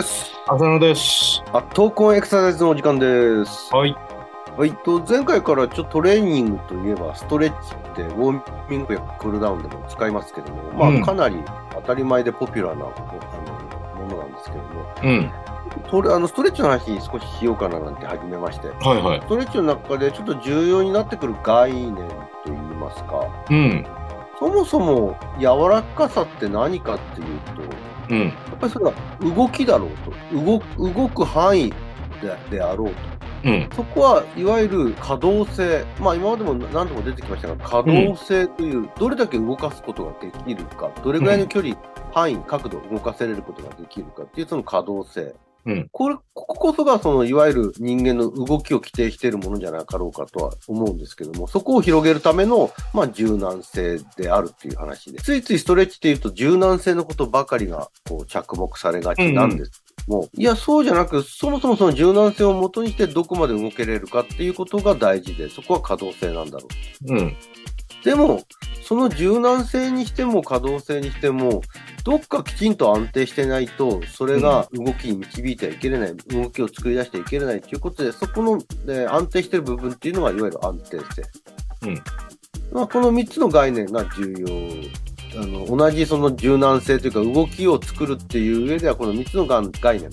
です。浅野です。あ、闘魂エクササイズのお時間です。はい。はい、と前回からちょっとトレーニングといえば、ストレッチってウォーミングやクールダウンでも使いますけども、まうんあ、かなり当たり前でポピュラーなあのものなんですけども、うん。あのストレッチの話少ししようかななんて始めまして、はいはいス。トレッチの中でちょっと重要になってくる概念といいますか、うん。そもそも柔らかさって何かっていうと、うん。やっぱりそれは動きだろうと、動く動く範囲でであろうと。うん。そこはいわゆる可動性、まあ今までも何度も出てきましたが、可動性という、どれだけ動かすことができるか、どれぐらいの距離、範囲、角度を動かせれることができるかっていうその可動性。うんこれ、こここそがそのいわゆる人間の動きを規定しているものじゃなかろうかとは思うんですけども、そこを広げるための、まあ柔軟性であるっていう話で、ついついストレッチっていうと柔軟性のことばかりがこう着目されがちなんですけども、いや、そうじゃなく、そもそもその柔軟性をもとにしてどこまで動けれるかっていうことが大事で、そこは可動性なんだろう。うん。でも、その柔軟性にしても可動性にしても、どっかきちんと安定してないと、それが動きに導いてはいけれない、動きを作り出してはいけれないということで、そこの、ね、安定している部分っていうのが、いわゆる安定性。うんまあ、この3つの概念が重要。あの同じその柔軟性というか動きを作るっていう上ではこの3つのが概念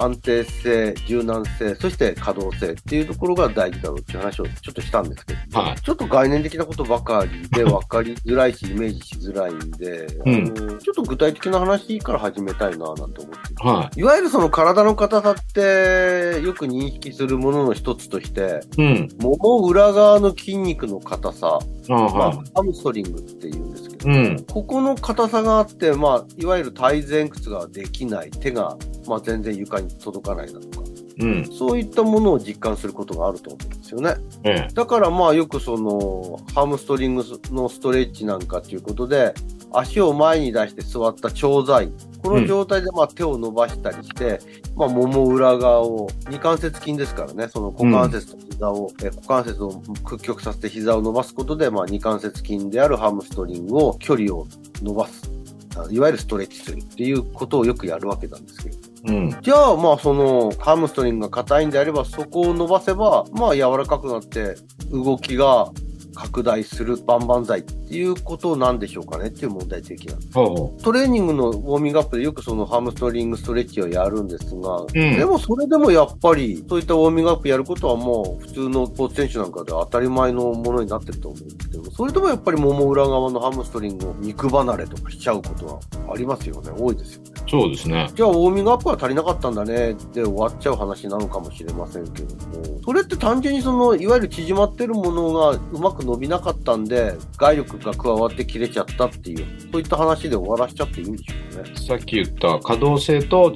安定性、柔軟性、そして可動性っていうところが大事だろうっていう話をちょっとしたんですけど、はい。ちょっと概念的なことばかりで分かりづらいし、イメージしづらいんで、うんあのちょっと具体的な話から始めたいななんて思ってるはいわゆるその体の硬さってよく認識するものの一つとして、い。うん。もも裏側の筋肉の硬さ、あまあは、ハムストリングって言うんですけど、い。うん。ここの硬さがあって、まあ、いわゆる体前屈ができない、手が、まあ、全然床に届かないだとか、うん。そういったものを実感することがあると思うんですよね。ええ。だからまあよくその、ハムストリングのストレッチなんかっていうことで、足を前に出して座った長座位。この状態でまあ手を伸ばしたりして、まあもも裏側を、二関節筋ですからね、その股関節と膝を、え股関節を屈曲させて膝を伸ばすことで、まあ二関節筋であるハムストリングを距離を伸ばす。あいわゆるストレッチするっていうことをよくやるわけなんですけど。うん。じゃあ、まあ、その、ハムストリングが硬いんであれば、そこを伸ばせば、まあ、柔らかくなって、動きが拡大するバンバン剤っていうことなんでしょうかねっていう問題的なトレーニングのウォーミングアップでよくそのハムストリングストレッチをやるんですが、んでもそれでもやっぱり、そういったウォーミングアップやることはもう、普通のスポーツ選手なんかでは当たり前のものになってると思うんですけども、それでもやっぱりもも裏側のハムストリングを肉離れとかしちゃうことはありますよね。多いですよね。う。そうですね。じゃあ、ウォーミングアップは足りなかったんだねで終わっちゃう話なのかもしれませんけども、それって単純にその、いわゆる縮まってるものがうまく伸びなかったんで、外力が加わって切れちゃったっていう、そういった話で終わらしちゃっていいんでしょうね。さっき言った可動性と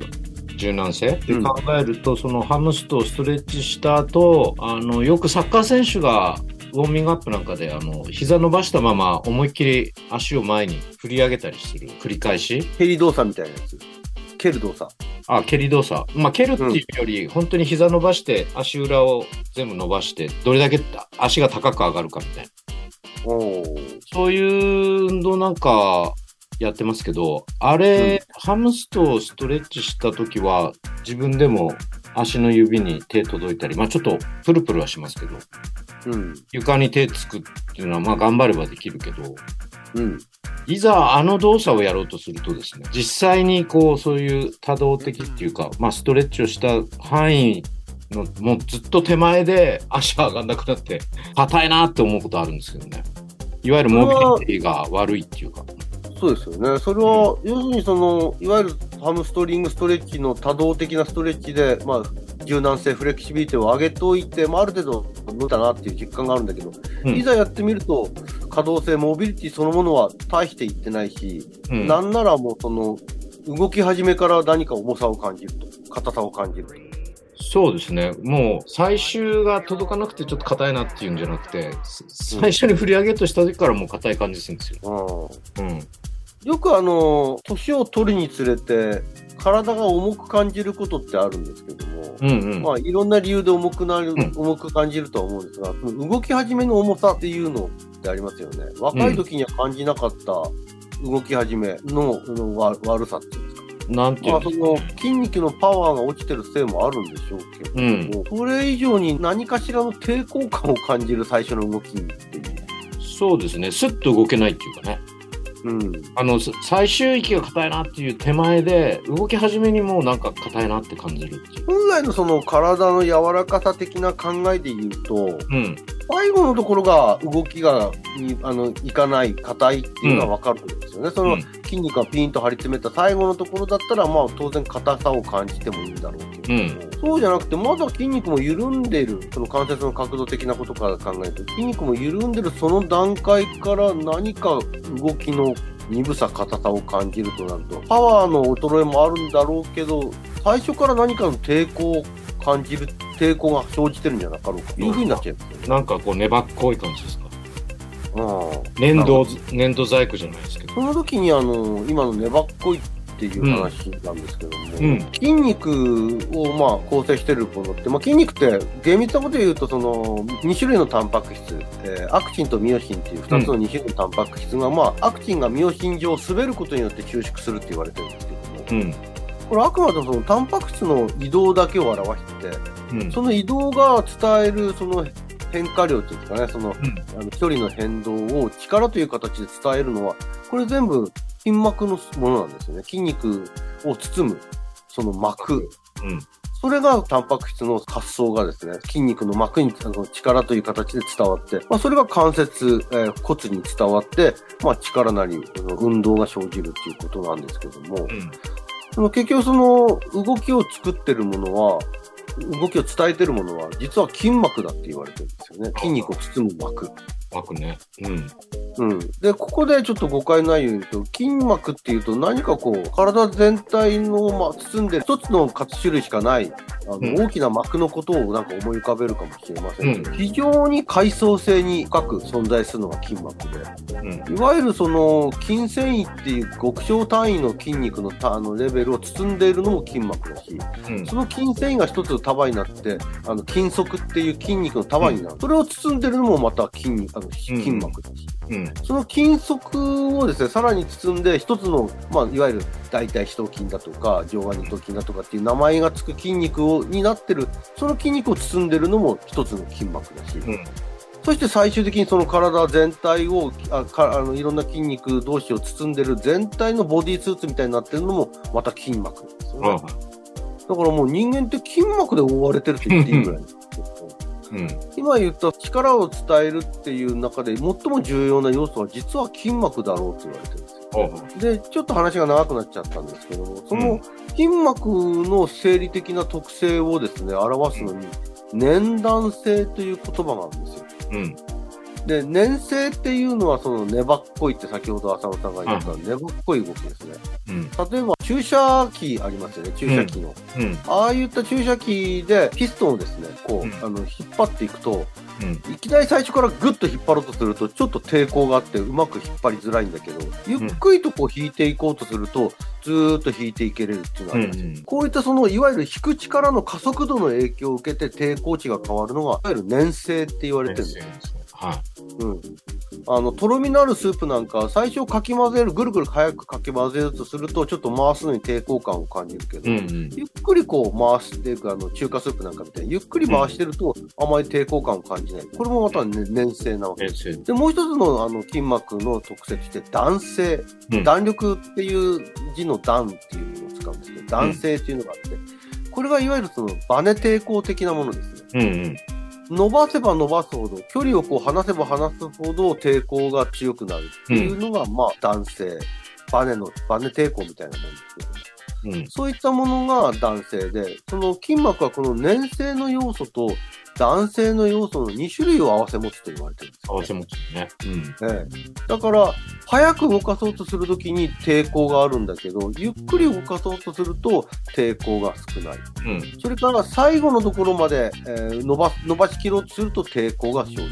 柔軟性でうん考えると、そのハムストをストレッチした後、あの、よくサッカー選手がウォーミングアップなんかで、あの、膝伸ばしたまま思いっきり足を前に振り上げたりする繰り返し。ヘリ動作みたいなやつ。蹴る動作。あ、蹴り動作。まあ、蹴るっていうより、本当に膝伸ばして、足裏を全部伸ばして、どれだけ足が高く上がるかみたいな。そういう運動なんかやってますけど、あれ、ハムストをストレッチした時は、自分でも足の指に手届いたり、まあちょっとプルプルはしますけど、うん。床に手つくっていうのは、まあ頑張ればできるけど、うん。いざあの動作をやろうとするとですね、実際にこう、そういう多動的っていうか、まあストレッチをした範囲の、もうずっと手前で足が上がんなくなって、硬いなって思うことあるんですけどね。いわゆるモビリティが悪いっていうか。そうですよね。それは、要するにその、いわゆるハムストリングストレッチの多動的なストレッチで、まあ、柔軟性、フレキシビリティを上げておいて、まあ、ある程度伸びたなっていう実感があるんだけど、うんいざやってみると、可動性、モビリティそのものは大していってないし、うんなんならもうその、動き始めから何か重さを感じると、硬さを感じると。そうですね。もう最終が届かなくてちょっと硬いなっていうんじゃなくて、す最初に振り上げとした時からもう硬い感じするんですよ。うんうん。よくあの、年を取るにつれて、体が重く感じることってあるんですけども、うんうん。まあ、いろんな理由で重くなる、ん重く感じるとは思うんですが、その動き始めの重さっていうのってありますよね。若い時には感じなかった動き始めののわ悪さっていう。なんていまあ、その筋肉のパワーが落ちてるせいもあるんでしょうけどうん。も、それ以上に何かしらの抵抗感を感じる最初の動きっていう。そうですね。スッと動けないっていうかね。うん。あの、す最終域が硬いなっていう手前で、動き始めにもうなんか硬いなって感じる。本来のその体の柔らかさ的な考えで言うと、うん。最後のところが動きがにあのいかない、硬いっていうのは分かるんですよね。そのうん筋肉がピンと張り詰めた最後のところだったら、まあ当然硬さを感じてもいいんだろうけれども、そうじゃなくて、まだ筋肉も緩んでいる、その関節の角度的なことから考えると、筋肉も緩んでるその段階から何か動きの鈍さ、硬さを感じるとなると、パワーの衰えもあるんだろうけど、最初から何かの抵抗を感じる、抵抗が生じてるんじゃなかろうかというふうになっちゃいます。なんかこう粘っこい感じですか？うん粘土、粘土細工じゃないですけど。その時にあの、今の粘っこいっていう話なんですけども、うん筋肉をまあ構成しているものって、まあ、筋肉って厳密なことで言うとその2種類のタンパク質、えーアクチンとミオシンっていう2つの2種類のタンパク質が、まあ、アクチンがミオシン上滑ることによって収縮するって言われてるんですけども、うん。これあくまでもそのタンパク質の移動だけを表してて、うん。その移動が伝えるその変化量っていうんですかね、そのうんあの距離の変動を力という形で伝えるのは、これ全部筋膜のものなんですよね。筋肉を包む、その膜。うん。それがタンパク質の滑走がですね、筋肉の膜にあの力という形で伝わって、まあ、それが関節、えー骨に伝わって、まあ、力なり、運動が生じるっていうことなんですけども、うん。その結局その動きを作ってるものは、動きを伝えてるものは、実は筋膜だって言われてるんですよね。筋肉を包む膜。巻くね。うん。うん。で、ここでちょっと誤解ないように言うと、筋膜っていうと何かこう、体全体の、まあ、包んでる一つの活種類しかない、あの、うん大きな膜のことをなんか思い浮かべるかもしれませんけど、うん非常に階層性に深く存在するのが筋膜で、うん。いわゆるその筋繊維っていう極小単位の筋肉のたあのレベルを包んでいるのも筋膜だし、うん。その筋繊維が一つ束になって、あの筋束っていう筋肉の束になる。それを包んでるのもまた筋肉、あの筋膜だし、うん。その筋束をですね、さらに包んで一つの、まあ、いわゆる大腿四頭筋だとか、上腕二頭筋だとかっていう名前がつく筋肉をになってる、その筋肉を包んでるのも一つの筋膜だし、うん。そして最終的にその体全体を、あかあのいろんな筋肉同士を包んでる全体のボディースーツみたいになってるのもまた筋膜なんですよね。あだからもう人間って筋膜で覆われてるって言っていいぐらいです。うん。今言った力を伝えるっていう中で最も重要な要素は実は筋膜だろうって言われてるんですよ。あで、ちょっと話が長くなっちゃったんですけども、その筋膜の生理的な特性をですね、表すのに、粘弾性という言葉があるんですよ。うん。で、粘性っていうのはその粘っこいって先ほど浅野さんが言った粘っこい動きですね。うん。例えば注射器ありますよね、注射器の。うん。ああいった注射器でピストンをですね、こう、うんあの、引っ張っていくと、うん。いきなり最初からグッと引っ張ろうとすると、ちょっと抵抗があって、うまく引っ張りづらいんだけど、ゆっくりとこう引いていこうとすると、ずーっと引いていけれるっていうのがあります。うんうんこういったその、いわゆる引く力の加速度の影響を受けて抵抗値が変わるのが、いわゆる粘性って言われてるんですよ。はうん。あの、とろみのあるスープなんか、最初かき混ぜる、ぐるぐる早くかき混ぜるとすると、ちょっと回すのに抵抗感を感じるけど、い。うん。うん。ゆっくりこう回していく、あの、中華スープなんかみたいに、ゆっくり回してると、あまり抵抗感を感じない。これもまた、ね、粘性なわけです。で、もう一つのあの筋膜の特性として、弾性。うん弾力っていう字の弾っていうのを使うんですけど、弾性っていうのがあって、これがいわゆるそのバネ抵抗的なものですね。うん。うん。伸ばせば伸ばすほど、距離をこう離せば離すほど抵抗が強くなるっていうのが、まあ、弾性。バネの、バネ抵抗みたいなもんですけど。うん。そういったものが男性で、その筋膜はこの粘性の要素と男性の要素の2種類を合わせ持つと言われてるんですよ、合わせ持ちね。うん。ええ、だから、早く動かそうとするときに抵抗があるんだけど、ゆっくり動かそうとすると抵抗が少ない。うん。それから最後のところまで、えー伸ばす伸ばし切ろうとすると抵抗が生じる。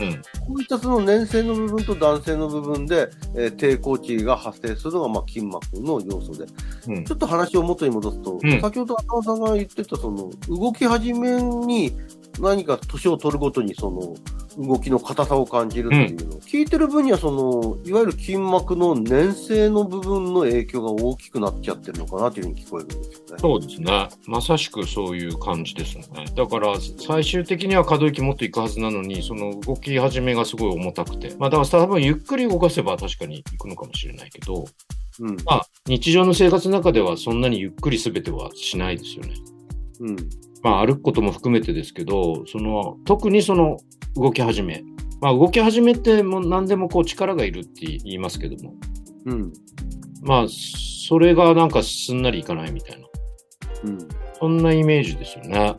うん。こういったその粘性の部分と弾性の部分で、えー抵抗値が発生するのがまあ筋膜の要素で、うんちょっと話を元に戻すと、うん先ほど赤尾さんが言ってたその動き始めに何か年を取るごとにその動きの硬さを感じるっていうの、聞いてる分にはその、いわゆる筋膜の粘性の部分の影響が大きくなっちゃってるのかなというふうに聞こえるんですよね。そうですね。まさしくそういう感じですよね。だから、最終的には可動域もっといくはずなのに、その動き始めがすごい重たくて。まあ、だから多分ゆっくり動かせば確かにいくのかもしれないけど、うん。まあ、日常の生活の中ではそんなにゆっくり全てはしないですよね。うん。まあ、歩くことも含めてですけど、その、特にその動き始め。まあ、動き始めってもう何でもこう力がいるって言いますけども、うん。まあ、それがなんかすんなりいかないみたいな。うん。そんなイメージですよね。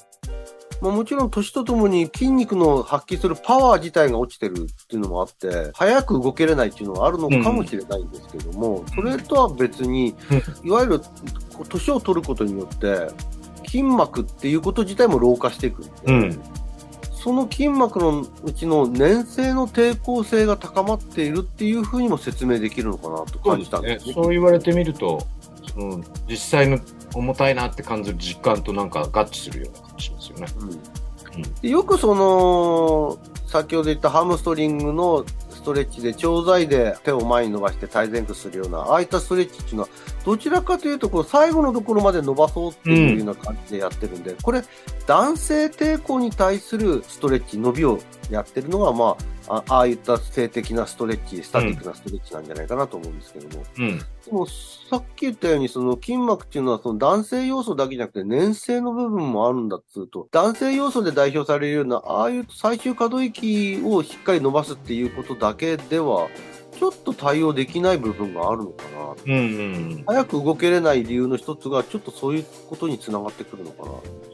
まあ、もちろん年とともに筋肉の発揮するパワー自体が落ちてるっていうのもあって、早く動けれないっていうのはあるのかもしれないんですけども、それとは別に、いわゆる年を取ることによって、筋膜っていうこと自体も老化していくんで、うん。その筋膜のうちの粘性の抵抗性が高まっているっていうふうにも説明できるのかなと感じたんですね。そう言われてみると、その実際の重たいなって感じる実感となんか合致するような感じしますよね。うんでよくその、先ほど言ったハムストリングのストレッチで、長材で手を前に伸ばして体前屈するような、ああいったストレッチっていうのは、どちらかというと、こう最後のところまで伸ばそうっていうような感じでやってるんで、これ、男性抵抗に対するストレッチ、伸びをやってるのが、まあ、あああいった性的なストレッチ、スタティックなストレッチなんじゃないかなと思うんですけども。うん。でも、さっき言ったように、その筋膜っていうのは、その男性要素だけじゃなくて、粘性の部分もあるんだっつうと、男性要素で代表されるような、ああいう最終可動域をしっかり伸ばすっていうことだけでは、ちょっと対応できない部分があるのかな。うんうん。早く動けれない理由の一つが、ちょっとそういうことにつながってくるのかな。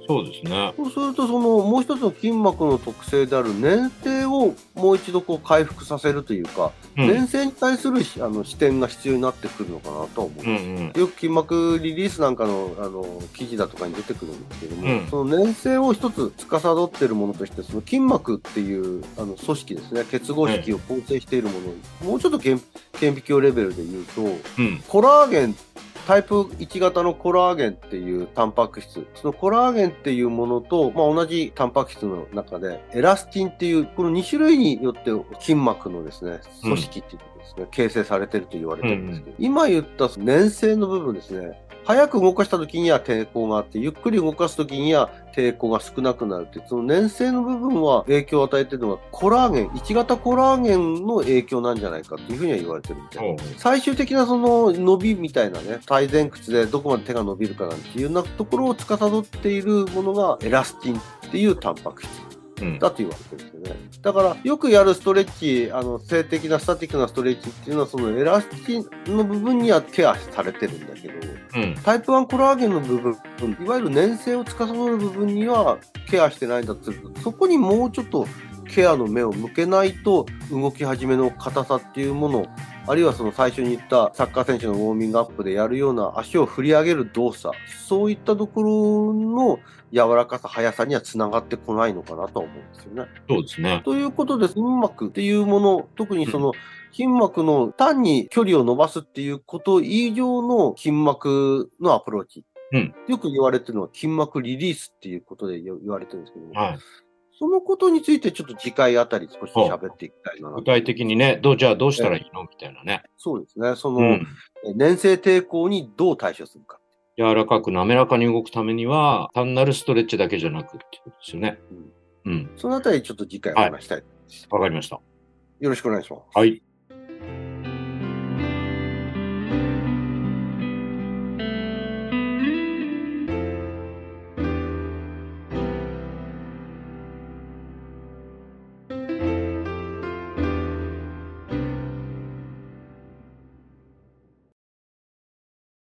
そうですね。そうすると、その、もう一つの筋膜の特性である粘性をもう一度こう回復させるというか、うん。粘性に対するあの視点が必要になってくるのかなとは思う。うんうん。よく筋膜リリースなんかのあの記事だとかに出てくるんですけども、うんその粘性を一つ司っているものとして、その筋膜っていうあの組織ですね、結合式を構成しているもの、もうちょっと顕顕微鏡レベルで言うと、うん。コラーゲン、タイプ1型のコラーゲンっていうタンパク質、そのコラーゲンっていうものと、まあ、同じタンパク質の中で、エラスチンっていう、この2種類によって筋膜のですね、組織っていうことですね、形成されてると言われてるんですけど、今言った粘性の部分ですね、早く動かした時には抵抗があって、ゆっくり動かす時には抵抗が少なくなるって、その粘性の部分は影響を与えているのはコラーゲン、1型コラーゲンの影響なんじゃないかっていうふうには言われてるみたい。ほう。最終的なその伸びみたいなね、体前屈でどこまで手が伸びるかなんていうようなところを司っているものがエラスチンっていうタンパク質。うん。だと言われてるんですよね。だからよくやるストレッチ、あの、性的なスタティックなストレッチっていうのはそのエラスチンの部分にはケアされてるんだけど、うん。タイプ1コラーゲンの部分、いわゆる粘性を司る部分にはケアしてないんだってそこにもうちょっとケアの目を向けないと、動き始めの硬さっていうもの、あるいはその最初に言ったサッカー選手のウォーミングアップでやるような足を振り上げる動作、そういったところの柔らかさ、速さにはつながってこないのかなとは思うんですよね。そうですね。ということで、筋膜っていうもの、特にその筋膜の単に距離を伸ばすっていうこと以上の筋膜のアプローチ。うんよく言われてるのは筋膜リリースっていうことで言われてるんですけども、はい。そのことについてちょっと次回あたり少し喋っていきたいな具体的にね、どう、じゃあどうしたらいいのみたいなね。そうですね。その、うん。粘性抵抗にどう対処するか。柔らかく滑らかに動くためには、単なるストレッチだけじゃなくってことですよね。うん。そのあたりちょっと次回お話したい。わかりました。よろしくお願いします。はい。